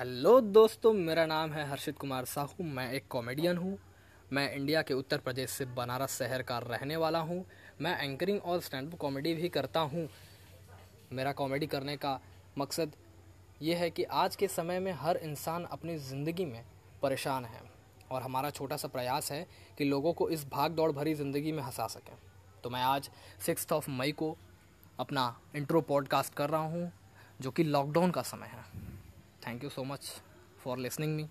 Hello दोस्तों, मेरा नाम है हर्षित कुमार साहू। मैं एक कॉमेडियन हूँ। मैं इंडिया के उत्तर प्रदेश से बनारस शहर का रहने वाला हूँ। मैं एंकरिंग और स्टैंड अप कॉमेडी भी करता हूँ। मेरा कॉमेडी करने का मकसद ये है कि आज के समय में हर इंसान अपनी ज़िंदगी में परेशान है और हमारा छोटा सा प्रयास है कि लोगों को इस भाग दौड़ भरी ज़िंदगी में हंसा सकें। तो मैं आज सिक्स ऑफ़ मई को अपना इंट्रो पॉडकास्ट कर रहा हूँ, जो कि लॉकडाउन का समय है। Thank you so much for listening me